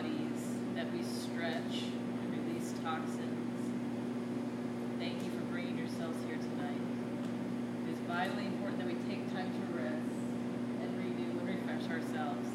bodies, that we stretch and release toxins. Thank you for bringing yourselves here tonight. It is vitally important that we take time to rest and renew and refresh ourselves.